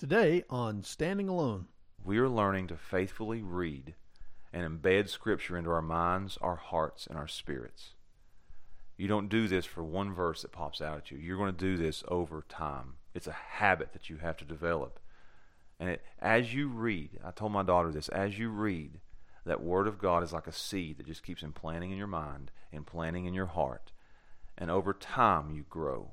Today on Standing Alone. We are learning to faithfully read and embed Scripture into our minds, our hearts, and our spirits. You don't do this for one verse that pops out at you. You're going to do this over time. It's a habit that you have to develop. And it, as you read, I told my daughter this, as you read, that Word of God is like a seed that just keeps implanting in your mind, implanting in your heart. And over time, you grow.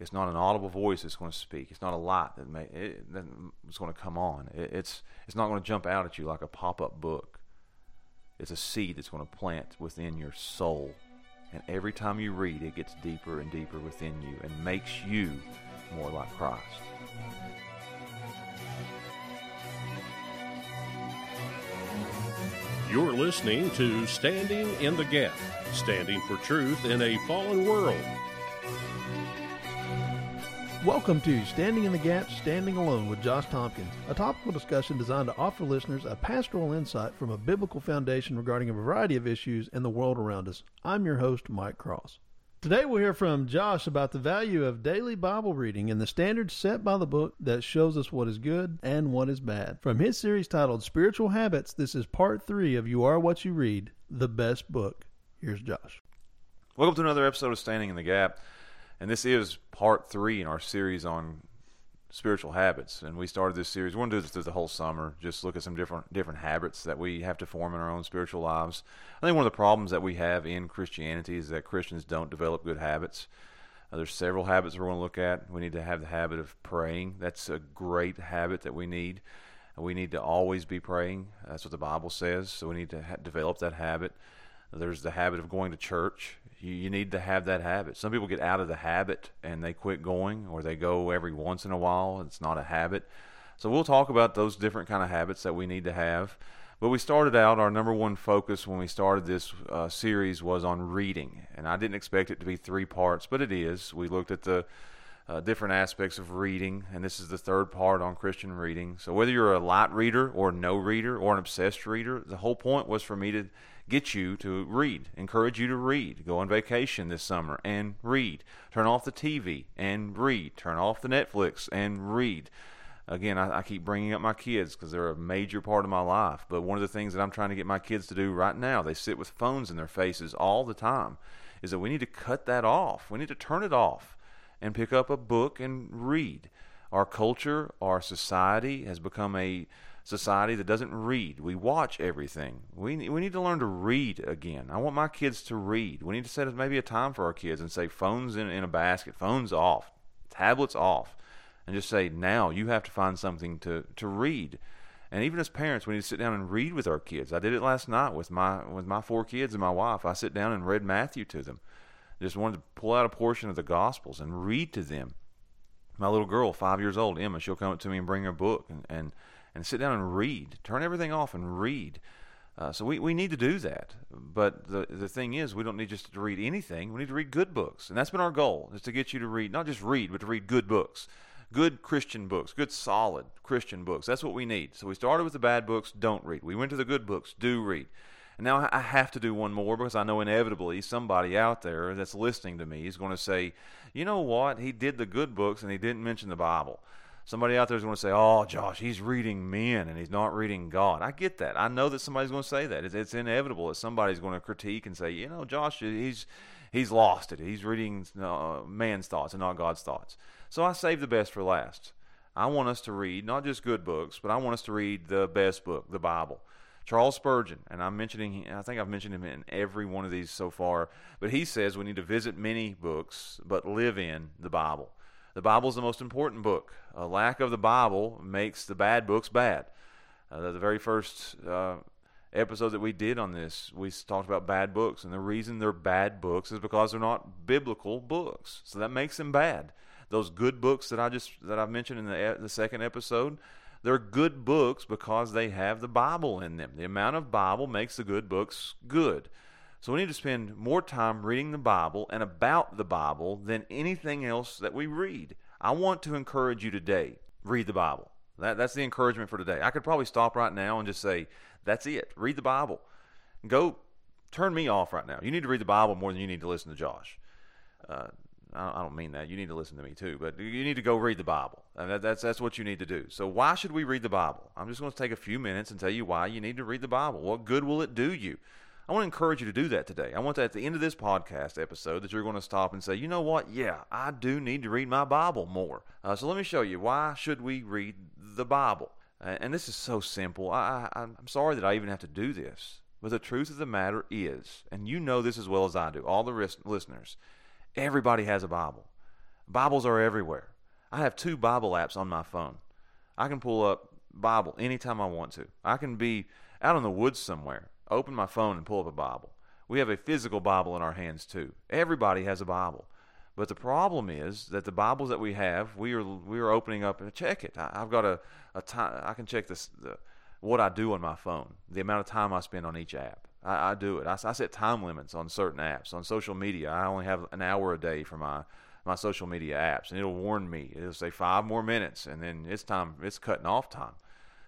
It's not an audible voice that's going to speak. It's not a light that may it, that's going to come on. It, it's it's not going to jump out at you like a pop-up book. It's a seed that's going to plant within your soul, and every time you read, it gets deeper and deeper within you and makes you more like Christ. You're listening to Standing in the Gap, standing for truth in a fallen world. Welcome to Standing in the Gap, Standing Alone with Josh Tompkins, a topical discussion designed to offer listeners a pastoral insight from a biblical foundation regarding a variety of issues in the world around us. I'm your host, Mike Cross. Today we'll hear from Josh about the value of daily Bible reading and the standards set by the book that shows us what is good and what is bad. From his series titled Spiritual Habits, this is part three of You Are What You Read, the best book. Here's Josh. Welcome to another episode of Standing in the Gap. And this is part three in our series on spiritual habits. And we started this series. We're going to do this through the whole summer. Just look at some different different habits that we have to form in our own spiritual lives. I think one of the problems that we have in Christianity is that Christians don't develop good habits. Uh, there's several habits we're going to look at. We need to have the habit of praying. That's a great habit that we need. We need to always be praying. That's what the Bible says. So we need to ha- develop that habit. There's the habit of going to church. You, you need to have that habit. Some people get out of the habit and they quit going, or they go every once in a while. It's not a habit. So we'll talk about those different kind of habits that we need to have. But we started out, our number one focus when we started this uh, series was on reading. And I didn't expect it to be three parts, but it is. We looked at the uh, different aspects of reading, and this is the third part on Christian reading. So whether you're a light reader or no reader or an obsessed reader, the whole point was for me to get you to read, encourage you to read. Go on vacation this summer and read. Turn off the TV and read. Turn off the Netflix and read. Again, I, I keep bringing up my kids because they're a major part of my life. But one of the things that I'm trying to get my kids to do right now, they sit with phones in their faces all the time, is that we need to cut that off. We need to turn it off and pick up a book and read. Our culture, our society has become a society that doesn't read. We watch everything. We we need to learn to read again. I want my kids to read. We need to set maybe a time for our kids and say phones in, in a basket, phones off, tablets off, and just say now you have to find something to to read. And even as parents, we need to sit down and read with our kids. I did it last night with my with my four kids and my wife. I sit down and read Matthew to them. Just wanted to pull out a portion of the Gospels and read to them. My little girl, five years old, Emma, she'll come up to me and bring her book and, and and sit down and read. Turn everything off and read. Uh, so we, we need to do that. But the the thing is, we don't need just to read anything. We need to read good books, and that's been our goal: is to get you to read not just read, but to read good books, good Christian books, good solid Christian books. That's what we need. So we started with the bad books. Don't read. We went to the good books. Do read. And now I have to do one more because I know inevitably somebody out there that's listening to me is going to say, you know what? He did the good books and he didn't mention the Bible. Somebody out there is going to say, "Oh, Josh, he's reading men and he's not reading God." I get that. I know that somebody's going to say that. It's, it's inevitable that somebody's going to critique and say, "You know, Josh, he's he's lost it. He's reading uh, man's thoughts and not God's thoughts." So I save the best for last. I want us to read not just good books, but I want us to read the best book, the Bible. Charles Spurgeon, and I'm mentioning, I think I've mentioned him in every one of these so far, but he says we need to visit many books, but live in the Bible. The Bible is the most important book. A lack of the Bible makes the bad books bad. Uh, the very first uh, episode that we did on this, we talked about bad books, and the reason they're bad books is because they're not biblical books. So that makes them bad. Those good books that I just that I've mentioned in the the second episode, they're good books because they have the Bible in them. The amount of Bible makes the good books good. So we need to spend more time reading the Bible and about the Bible than anything else that we read. I want to encourage you today read the Bible. That, that's the encouragement for today. I could probably stop right now and just say, that's it. Read the Bible. Go turn me off right now. You need to read the Bible more than you need to listen to Josh. Uh, I don't mean that. You need to listen to me too, but you need to go read the Bible. And that, that's that's what you need to do. So why should we read the Bible? I'm just going to take a few minutes and tell you why you need to read the Bible. What good will it do you? I want to encourage you to do that today. I want that at the end of this podcast episode that you're going to stop and say, you know what? Yeah, I do need to read my Bible more. Uh, so let me show you why should we read the Bible. Uh, and this is so simple. I, I, I'm sorry that I even have to do this, but the truth of the matter is, and you know this as well as I do, all the ris- listeners, everybody has a Bible. Bibles are everywhere. I have two Bible apps on my phone. I can pull up Bible anytime I want to. I can be out in the woods somewhere open my phone and pull up a Bible. We have a physical Bible in our hands too. Everybody has a Bible. But the problem is that the Bibles that we have, we are we are opening up and check it. I, have got a, a time. I can check this the, what I do on my phone, the amount of time I spend on each app. I, I do it. I, I, set time limits on certain apps. On social media, I only have an hour a day for my my social media apps, and it'll warn me. It'll say five more minutes, and then it's time. It's cutting off time.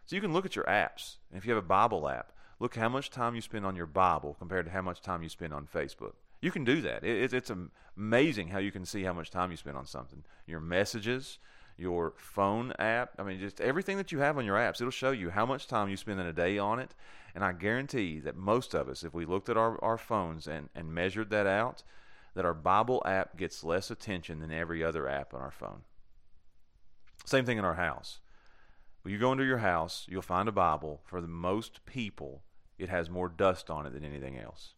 So you can look at your apps. And if you have a Bible app, look how much time you spend on your Bible compared to how much time you spend on Facebook. You can do that. It, it's amazing how you can see how much time you spend on something. Your messages, your phone app, I mean, just everything that you have on your apps, it'll show you how much time you spend in a day on it. And I guarantee that most of us, if we looked at our, our phones and, and measured that out, that our Bible app gets less attention than every other app on our phone. Same thing in our house. When you go into your house, you'll find a Bible. For the most people, it has more dust on it than anything else.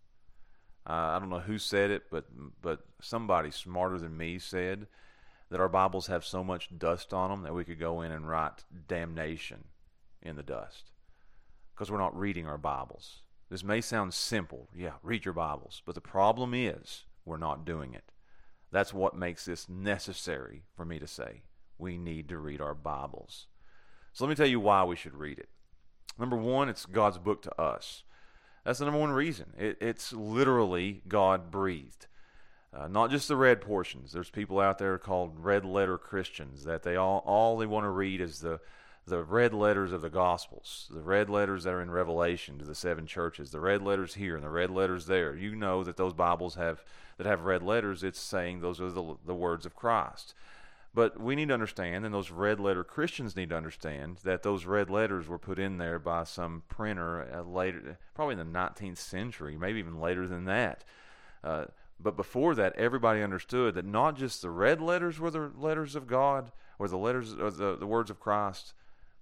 Uh, I don't know who said it, but but somebody smarter than me said that our Bibles have so much dust on them that we could go in and write damnation in the dust because we're not reading our Bibles. This may sound simple, yeah, read your Bibles, but the problem is we're not doing it. That's what makes this necessary for me to say. We need to read our Bibles. So let me tell you why we should read it. Number one, it's God's book to us. That's the number one reason. It, it's literally God breathed. Uh, not just the red portions. There's people out there called red letter Christians that they all all they want to read is the the red letters of the Gospels, the red letters that are in Revelation to the seven churches, the red letters here and the red letters there. You know that those Bibles have that have red letters. It's saying those are the the words of Christ. But we need to understand, and those red letter Christians need to understand, that those red letters were put in there by some printer uh, later, probably in the 19th century, maybe even later than that. Uh, but before that, everybody understood that not just the red letters were the letters of God or the letters or the, the words of Christ,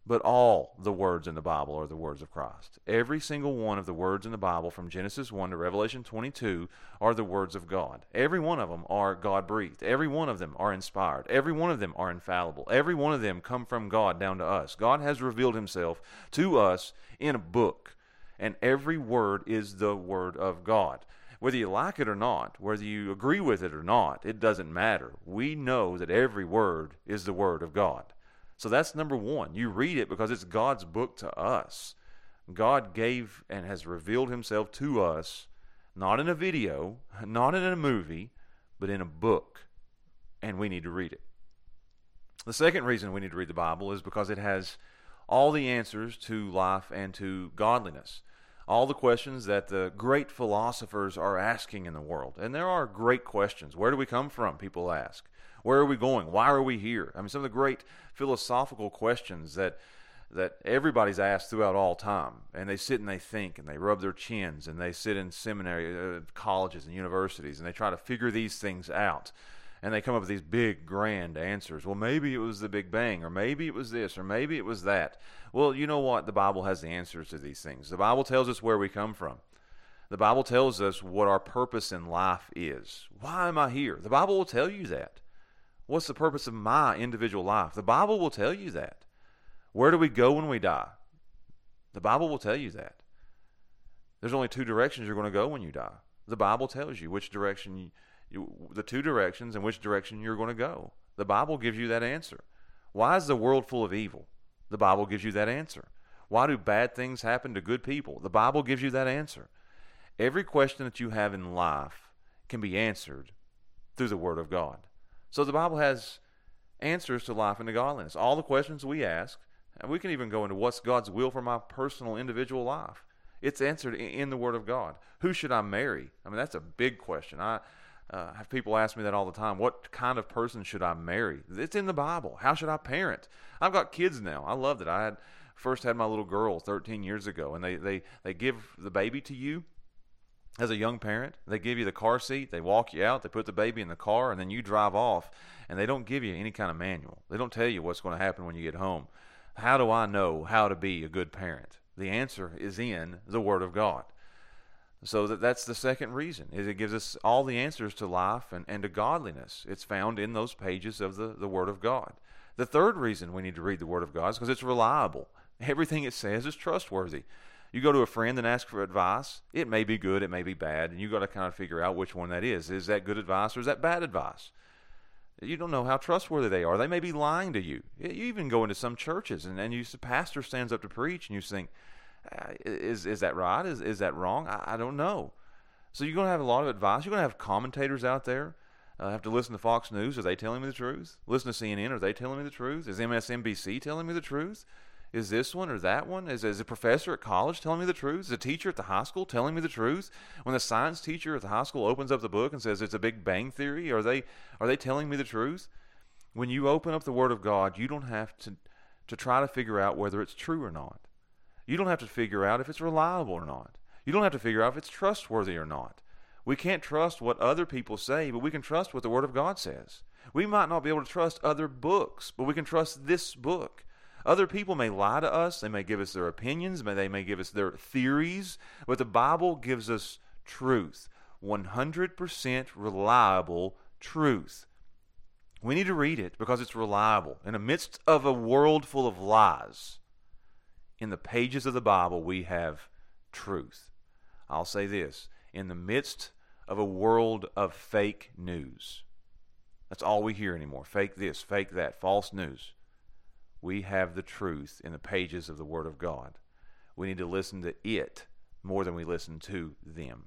but all the words in the Bible are the words of Christ. Every single one of the words in the Bible, from Genesis 1 to Revelation 22, are the words of God. Every one of them are God breathed. Every one of them are inspired. Every one of them are infallible. Every one of them come from God down to us. God has revealed himself to us in a book, and every word is the word of God. Whether you like it or not, whether you agree with it or not, it doesn't matter. We know that every word is the word of God. So that's number one. You read it because it's God's book to us. God gave and has revealed himself to us, not in a video, not in a movie, but in a book. And we need to read it. The second reason we need to read the Bible is because it has all the answers to life and to godliness. All the questions that the great philosophers are asking in the world. And there are great questions. Where do we come from? People ask. Where are we going? Why are we here? I mean, some of the great philosophical questions that that everybody's asked throughout all time, and they sit and they think, and they rub their chins, and they sit in seminary, uh, colleges, and universities, and they try to figure these things out, and they come up with these big, grand answers. Well, maybe it was the Big Bang, or maybe it was this, or maybe it was that. Well, you know what? The Bible has the answers to these things. The Bible tells us where we come from. The Bible tells us what our purpose in life is. Why am I here? The Bible will tell you that. What's the purpose of my individual life? The Bible will tell you that. Where do we go when we die? The Bible will tell you that. There's only two directions you're going to go when you die. The Bible tells you which direction you, the two directions and which direction you're going to go. The Bible gives you that answer. Why is the world full of evil? The Bible gives you that answer. Why do bad things happen to good people? The Bible gives you that answer. Every question that you have in life can be answered through the Word of God. So the Bible has answers to life and to godliness. All the questions we ask, and we can even go into what's God's will for my personal individual life. It's answered in the Word of God. Who should I marry? I mean, that's a big question. I, uh, have people ask me that all the time. What kind of person should I marry? It's in the Bible. How should I parent? I've got kids now. I love that. I had first had my little girl 13 years ago, and they they they give the baby to you as a young parent. They give you the car seat, they walk you out, they put the baby in the car, and then you drive off, and they don't give you any kind of manual. They don't tell you what's going to happen when you get home. How do I know how to be a good parent? The answer is in the Word of God. So that, that's the second reason, is it gives us all the answers to life and, and to godliness. It's found in those pages of the, the Word of God. The third reason we need to read the Word of God is because it's reliable. Everything it says is trustworthy. You go to a friend and ask for advice. It may be good, it may be bad, and you got to kind of figure out which one that is. Is that good advice or is that bad advice? You don't know how trustworthy they are. They may be lying to you. You even go into some churches and, and you, the pastor stands up to preach and you think, uh, is is that right? Is is that wrong? I, I don't know. So you're going to have a lot of advice. You're going to have commentators out there. Uh, have to listen to Fox News. Are they telling me the truth? Listen to CNN. Are they telling me the truth? Is MSNBC telling me the truth? Is this one or that one? Is, is a professor at college telling me the truth? Is a teacher at the high school telling me the truth? When the science teacher at the high school opens up the book and says it's a Big Bang Theory, are they are they telling me the truth? When you open up the Word of God, you don't have to to try to figure out whether it's true or not. You don't have to figure out if it's reliable or not. You don't have to figure out if it's trustworthy or not. We can't trust what other people say, but we can trust what the Word of God says. We might not be able to trust other books, but we can trust this book. Other people may lie to us, they may give us their opinions, they may give us their theories, but the Bible gives us truth. 100% reliable truth. We need to read it because it's reliable. In the midst of a world full of lies, in the pages of the Bible, we have truth. I'll say this. In the midst of a world of fake news, that's all we hear anymore. Fake this, fake that, false news we have the truth in the pages of the Word of God. We need to listen to it more than we listen to them.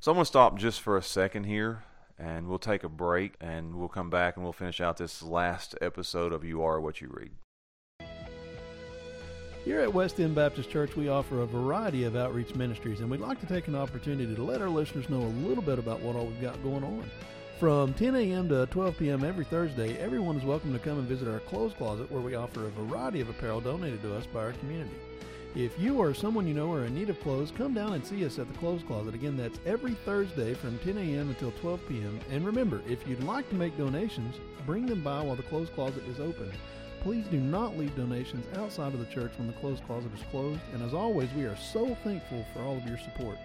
So I'm going to stop just for a second here and we'll take a break and we'll come back and we'll finish out this last episode of You Are What You Read. Here at West End Baptist Church, we offer a variety of outreach ministries, and we'd like to take an opportunity to let our listeners know a little bit about what all we've got going on. From 10 a.m. to 12 p.m. every Thursday, everyone is welcome to come and visit our clothes closet where we offer a variety of apparel donated to us by our community. If you or someone you know are in need of clothes, come down and see us at the clothes closet. Again, that's every Thursday from 10 a.m. until 12 p.m. And remember, if you'd like to make donations, bring them by while the clothes closet is open. Please do not leave donations outside of the church when the clothes closet is closed. And as always, we are so thankful for all of your support.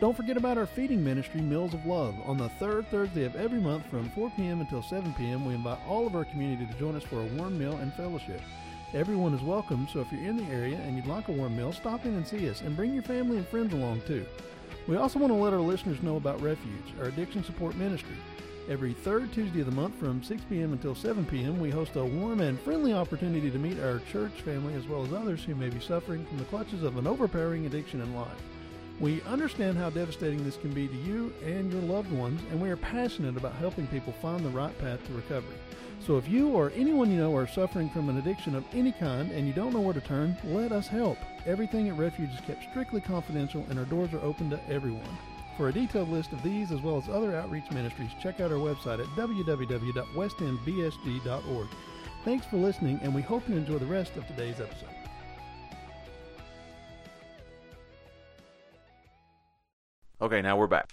Don't forget about our feeding ministry, Meals of Love. On the third Thursday of every month from 4 p.m. until 7 p.m., we invite all of our community to join us for a warm meal and fellowship. Everyone is welcome, so if you're in the area and you'd like a warm meal, stop in and see us and bring your family and friends along too. We also want to let our listeners know about Refuge, our addiction support ministry. Every third Tuesday of the month from 6 p.m. until 7 p.m., we host a warm and friendly opportunity to meet our church family as well as others who may be suffering from the clutches of an overpowering addiction in life. We understand how devastating this can be to you and your loved ones, and we are passionate about helping people find the right path to recovery. So if you or anyone you know are suffering from an addiction of any kind and you don't know where to turn, let us help. Everything at Refuge is kept strictly confidential and our doors are open to everyone. For a detailed list of these as well as other outreach ministries, check out our website at www.westendbsg.org. Thanks for listening, and we hope you enjoy the rest of today's episode. Okay, now we're back.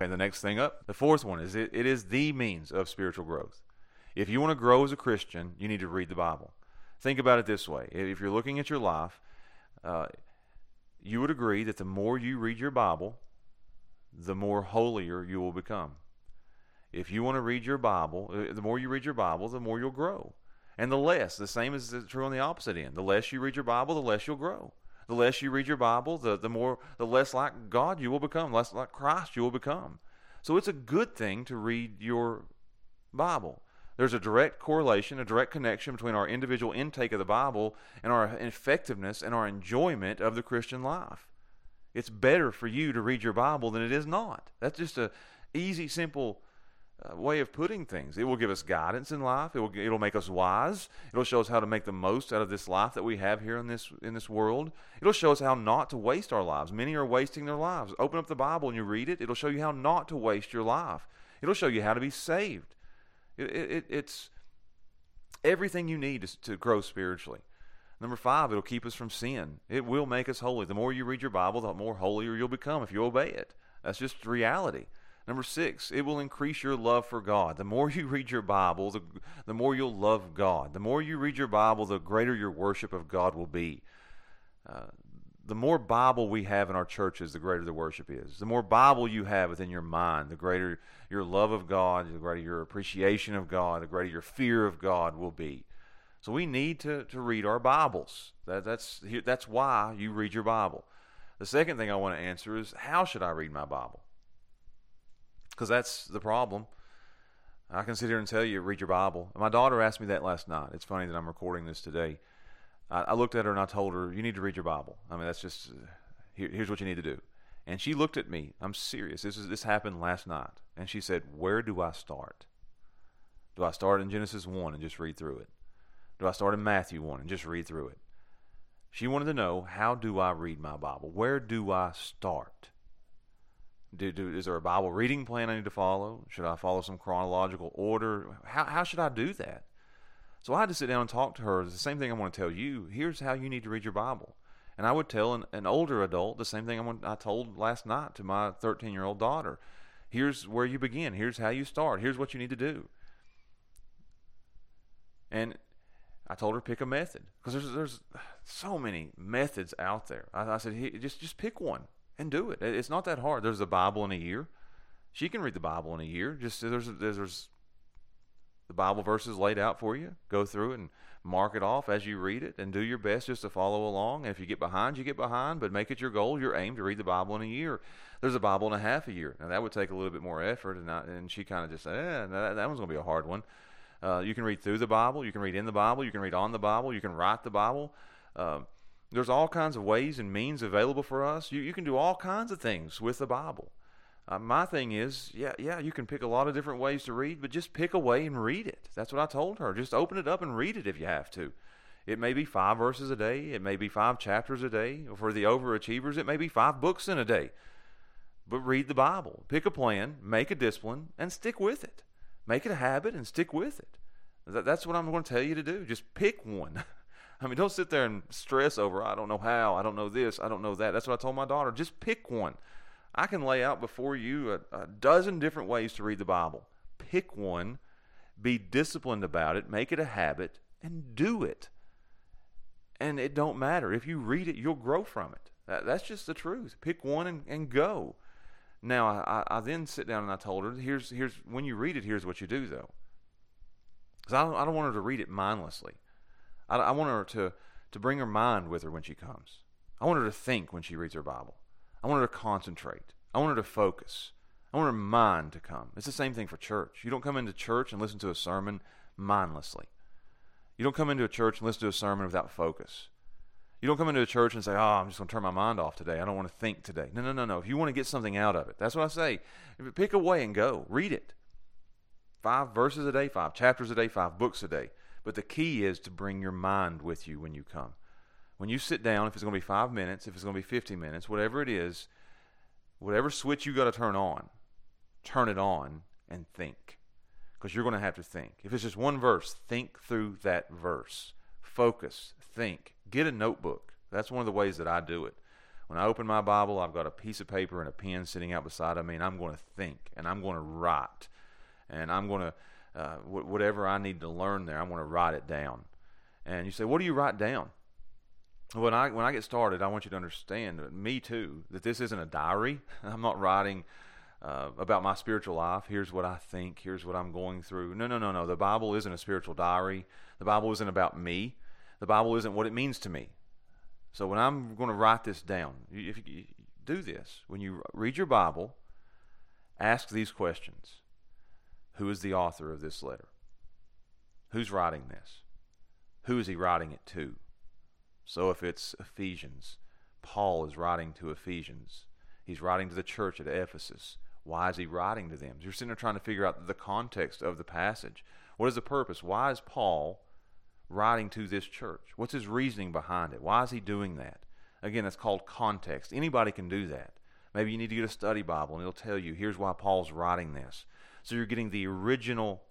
And the next thing up, the fourth one is it, it is the means of spiritual growth. If you want to grow as a Christian, you need to read the Bible. Think about it this way: if you're looking at your life, uh, you would agree that the more you read your Bible, the more holier you will become. If you want to read your Bible, uh, the more you read your Bible, the more you'll grow. And the less, the same is true on the opposite end. The less you read your Bible, the less you'll grow. The less you read your Bible, the, the more the less like God you will become, less like Christ you will become. So it's a good thing to read your Bible. There's a direct correlation, a direct connection between our individual intake of the Bible and our effectiveness and our enjoyment of the Christian life. It's better for you to read your Bible than it is not. That's just a easy, simple way of putting things. It will give us guidance in life. It will it'll make us wise. It'll show us how to make the most out of this life that we have here in this in this world. It'll show us how not to waste our lives. Many are wasting their lives. Open up the Bible and you read it. It'll show you how not to waste your life. It'll show you how to be saved. It, it, it's everything you need to, to grow spiritually. Number five, it'll keep us from sin. It will make us holy. The more you read your Bible, the more holier you'll become if you obey it. That's just reality. Number six, it will increase your love for God. The more you read your Bible, the, the more you'll love God. The more you read your Bible, the greater your worship of God will be. Uh, the more Bible we have in our churches, the greater the worship is. The more Bible you have within your mind, the greater your love of God, the greater your appreciation of God, the greater your fear of God will be. So we need to, to read our Bibles. That, that's, that's why you read your Bible. The second thing I want to answer is how should I read my Bible? Because that's the problem. I can sit here and tell you, read your Bible. My daughter asked me that last night. It's funny that I'm recording this today. I, I looked at her and I told her, you need to read your Bible. I mean, that's just, uh, here, here's what you need to do. And she looked at me. I'm serious. This, is, this happened last night. And she said, where do I start? Do I start in Genesis 1 and just read through it? Do I start in Matthew 1 and just read through it? She wanted to know how do I read my Bible? Where do I start? Do, do, is there a Bible reading plan I need to follow? Should I follow some chronological order? How, how should I do that? So I had to sit down and talk to her. It's the same thing I want to tell you. Here's how you need to read your Bible. And I would tell an, an older adult the same thing I, I told last night to my 13 year old daughter. Here's where you begin. Here's how you start. Here's what you need to do. And I told her pick a method because there's there's so many methods out there. I, I said hey, just just pick one and do it. It's not that hard. There's a Bible in a year. She can read the Bible in a year. Just there's there's, the Bible verses laid out for you. Go through it and mark it off as you read it, and do your best just to follow along. And if you get behind, you get behind, but make it your goal, your aim to read the Bible in a year. There's a Bible in a half a year. Now that would take a little bit more effort, and I, and she kind of just said, eh, that, that one's going to be a hard one. Uh, you can read through the Bible. You can read in the Bible. You can read on the Bible. You can write the Bible. Uh, there's all kinds of ways and means available for us. You, you can do all kinds of things with the Bible. Uh, my thing is, yeah, yeah, you can pick a lot of different ways to read, but just pick a way and read it. That's what I told her. Just open it up and read it if you have to. It may be five verses a day. It may be five chapters a day. For the overachievers, it may be five books in a day. But read the Bible. Pick a plan, make a discipline, and stick with it. Make it a habit and stick with it. That, that's what I'm going to tell you to do. Just pick one. I mean, don't sit there and stress over, I don't know how, I don't know this, I don't know that. That's what I told my daughter. Just pick one. I can lay out before you a, a dozen different ways to read the Bible. Pick one, be disciplined about it, make it a habit, and do it. And it don't matter. If you read it, you'll grow from it. That, that's just the truth. Pick one and, and go. Now, I, I then sit down and I told her, here's, here's when you read it, here's what you do, though. Because I I don't want her to read it mindlessly. I, I want her to, to bring her mind with her when she comes. I want her to think when she reads her Bible. I want her to concentrate. I want her to focus. I want her mind to come. It's the same thing for church. You don't come into church and listen to a sermon mindlessly. You don't come into a church and listen to a sermon without focus. You don't come into a church and say, "Oh, I'm just going to turn my mind off today. I don't want to think today." No, no, no, no. If you want to get something out of it, that's what I say. Pick a way and go. Read it. Five verses a day, five chapters a day, five books a day. But the key is to bring your mind with you when you come. When you sit down, if it's going to be five minutes, if it's going to be 50 minutes, whatever it is, whatever switch you got to turn on, turn it on and think. Because you're going to have to think. If it's just one verse, think through that verse. Focus, think. Get a notebook. That's one of the ways that I do it. When I open my Bible, I've got a piece of paper and a pen sitting out beside of me, and I'm going to think and I'm going to write. And I'm going to, uh, whatever I need to learn there, I'm going to write it down. And you say, what do you write down? When I when I get started, I want you to understand, me too, that this isn't a diary. I'm not writing uh, about my spiritual life. Here's what I think. Here's what I'm going through. No, no, no, no. The Bible isn't a spiritual diary. The Bible isn't about me. The Bible isn't what it means to me. So when I'm going to write this down, if you do this, when you read your Bible, ask these questions. Who is the author of this letter? Who's writing this? Who is he writing it to? So if it's Ephesians, Paul is writing to Ephesians. He's writing to the church at Ephesus. Why is he writing to them? You're sitting there trying to figure out the context of the passage. What is the purpose? Why is Paul writing to this church? What's his reasoning behind it? Why is he doing that? Again, that's called context. Anybody can do that. Maybe you need to get a study Bible and it'll tell you here's why Paul's writing this. So you're getting the original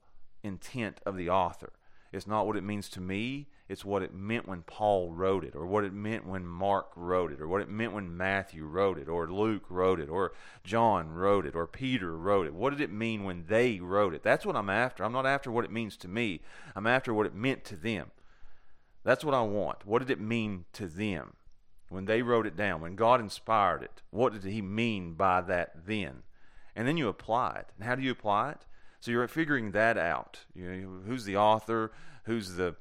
intent of the author. It's not what it means to me, it's what it meant when Paul wrote it, or what it meant when Mark wrote it, or what it meant when Matthew wrote it, or Luke wrote it, or John wrote it, or Peter wrote it. What did it mean when they wrote it? That's what I'm after. I'm not after what it means to me, I'm after what it meant to them. That's what I want. What did it mean to them when they wrote it down? When God inspired it, what did He mean by that then? And then you apply it. And how do you apply it? So you're figuring that out. You know, who's the author? Who's the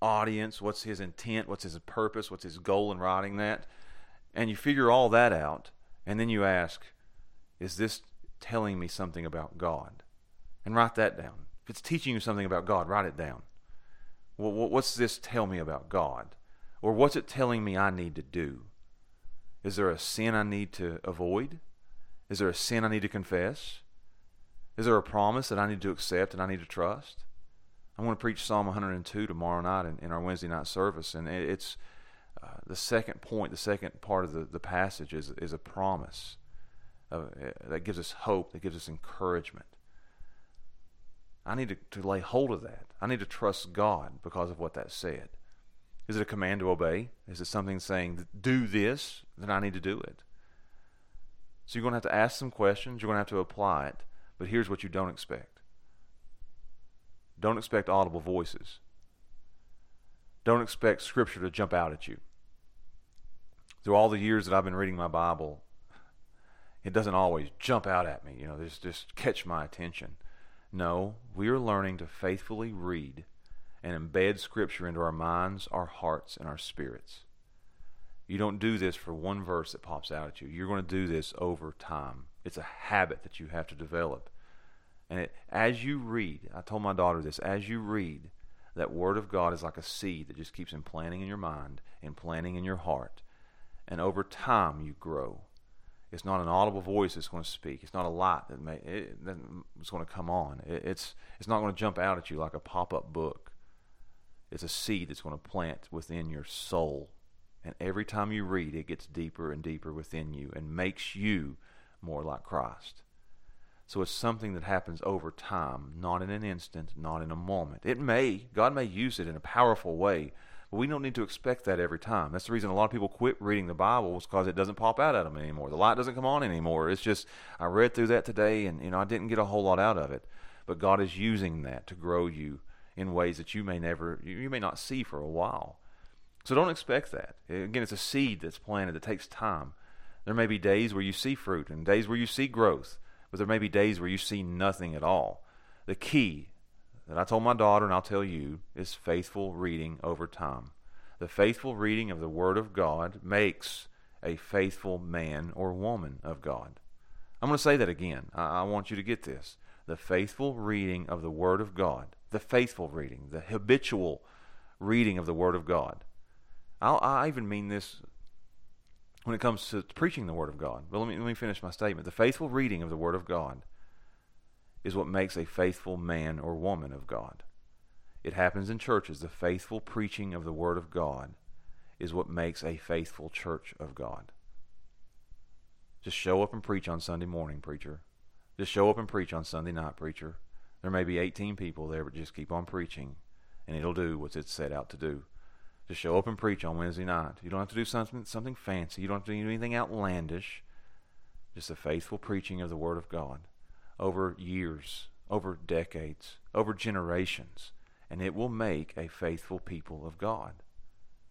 audience? What's his intent? What's his purpose? What's his goal in writing that? And you figure all that out, and then you ask, is this telling me something about God? And write that down. If it's teaching you something about God, write it down. Well, what's this tell me about God? Or what's it telling me I need to do? Is there a sin I need to avoid? Is there a sin I need to confess? Is there a promise that I need to accept and I need to trust? I'm going to preach Psalm 102 tomorrow night in, in our Wednesday night service, and it's uh, the second point, the second part of the, the passage is, is a promise uh, that gives us hope, that gives us encouragement. I need to, to lay hold of that. I need to trust God because of what that said. Is it a command to obey? Is it something saying, do this? Then I need to do it. So you're going to have to ask some questions. You're going to have to apply it. But here's what you don't expect don't expect audible voices. Don't expect Scripture to jump out at you. Through all the years that I've been reading my Bible, it doesn't always jump out at me, you know, just, just catch my attention. No, we are learning to faithfully read and embed Scripture into our minds, our hearts, and our spirits. You don't do this for one verse that pops out at you. You're going to do this over time. It's a habit that you have to develop. And it, as you read, I told my daughter this, as you read, that Word of God is like a seed that just keeps implanting in your mind, implanting in your heart. And over time, you grow. It's not an audible voice that's going to speak. It's not a light that may, it, that's going to come on. It, it's, it's not going to jump out at you like a pop up book. It's a seed that's going to plant within your soul. And every time you read, it gets deeper and deeper within you and makes you more like Christ. So it's something that happens over time, not in an instant, not in a moment. It may, God may use it in a powerful way, but we don't need to expect that every time. That's the reason a lot of people quit reading the Bible is because it doesn't pop out at them anymore. The light doesn't come on anymore. It's just I read through that today, and you know I didn't get a whole lot out of it. But God is using that to grow you in ways that you may never, you may not see for a while. So don't expect that. Again, it's a seed that's planted that takes time. There may be days where you see fruit and days where you see growth, but there may be days where you see nothing at all. The key that I told my daughter and I'll tell you is faithful reading over time. The faithful reading of the Word of God makes a faithful man or woman of God. I'm going to say that again. I, I want you to get this. The faithful reading of the Word of God, the faithful reading, the habitual reading of the Word of God. I'll, I even mean this when it comes to preaching the Word of God. But let me, let me finish my statement. The faithful reading of the Word of God is what makes a faithful man or woman of God. It happens in churches. The faithful preaching of the Word of God is what makes a faithful church of God. Just show up and preach on Sunday morning, preacher. Just show up and preach on Sunday night, preacher. There may be 18 people there, but just keep on preaching, and it'll do what it's set out to do to show up and preach on Wednesday night. You don't have to do something something fancy. You don't have to do anything outlandish. Just a faithful preaching of the Word of God over years, over decades, over generations, and it will make a faithful people of God.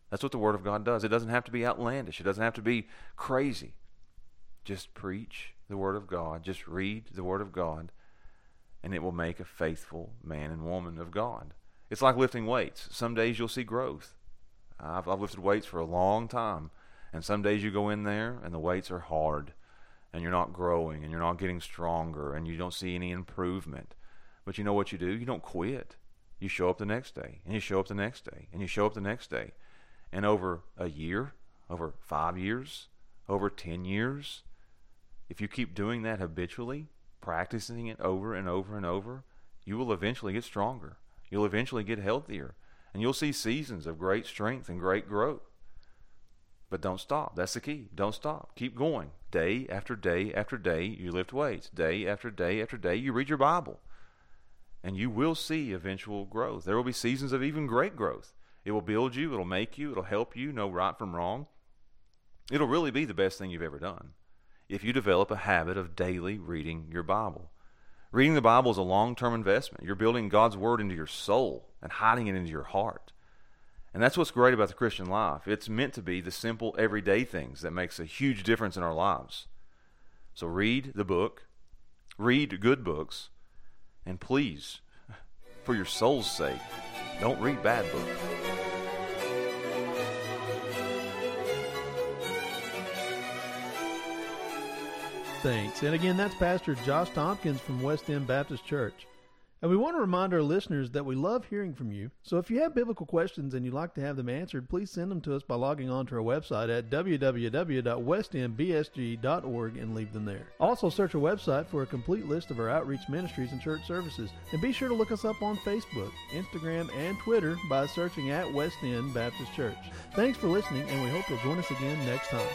That's what the Word of God does. It doesn't have to be outlandish. It doesn't have to be crazy. Just preach the Word of God. Just read the Word of God, and it will make a faithful man and woman of God. It's like lifting weights. Some days you'll see growth. I've, I've lifted weights for a long time, and some days you go in there and the weights are hard, and you're not growing, and you're not getting stronger, and you don't see any improvement. But you know what you do? You don't quit. You show up the next day, and you show up the next day, and you show up the next day. And over a year, over five years, over 10 years, If you keep doing that habitually, practicing it over and over and over, you will eventually get stronger. You'll eventually get healthier. And you'll see seasons of great strength and great growth. But don't stop. That's the key. Don't stop. Keep going. Day after day after day, you lift weights. Day after day after day, you read your Bible. And you will see eventual growth. There will be seasons of even great growth. It will build you, it'll make you, it'll help you know right from wrong. It'll really be the best thing you've ever done if you develop a habit of daily reading your Bible. Reading the Bible is a long term investment. You're building God's Word into your soul and hiding it into your heart. And that's what's great about the Christian life. It's meant to be the simple, everyday things that makes a huge difference in our lives. So read the book, read good books, and please, for your soul's sake, don't read bad books. Thanks. And again, that's Pastor Josh Tompkins from West End Baptist Church. And we want to remind our listeners that we love hearing from you. So if you have biblical questions and you'd like to have them answered, please send them to us by logging on to our website at www.westendbsg.org and leave them there. Also, search our website for a complete list of our outreach ministries and church services. And be sure to look us up on Facebook, Instagram, and Twitter by searching at West End Baptist Church. Thanks for listening, and we hope you'll join us again next time.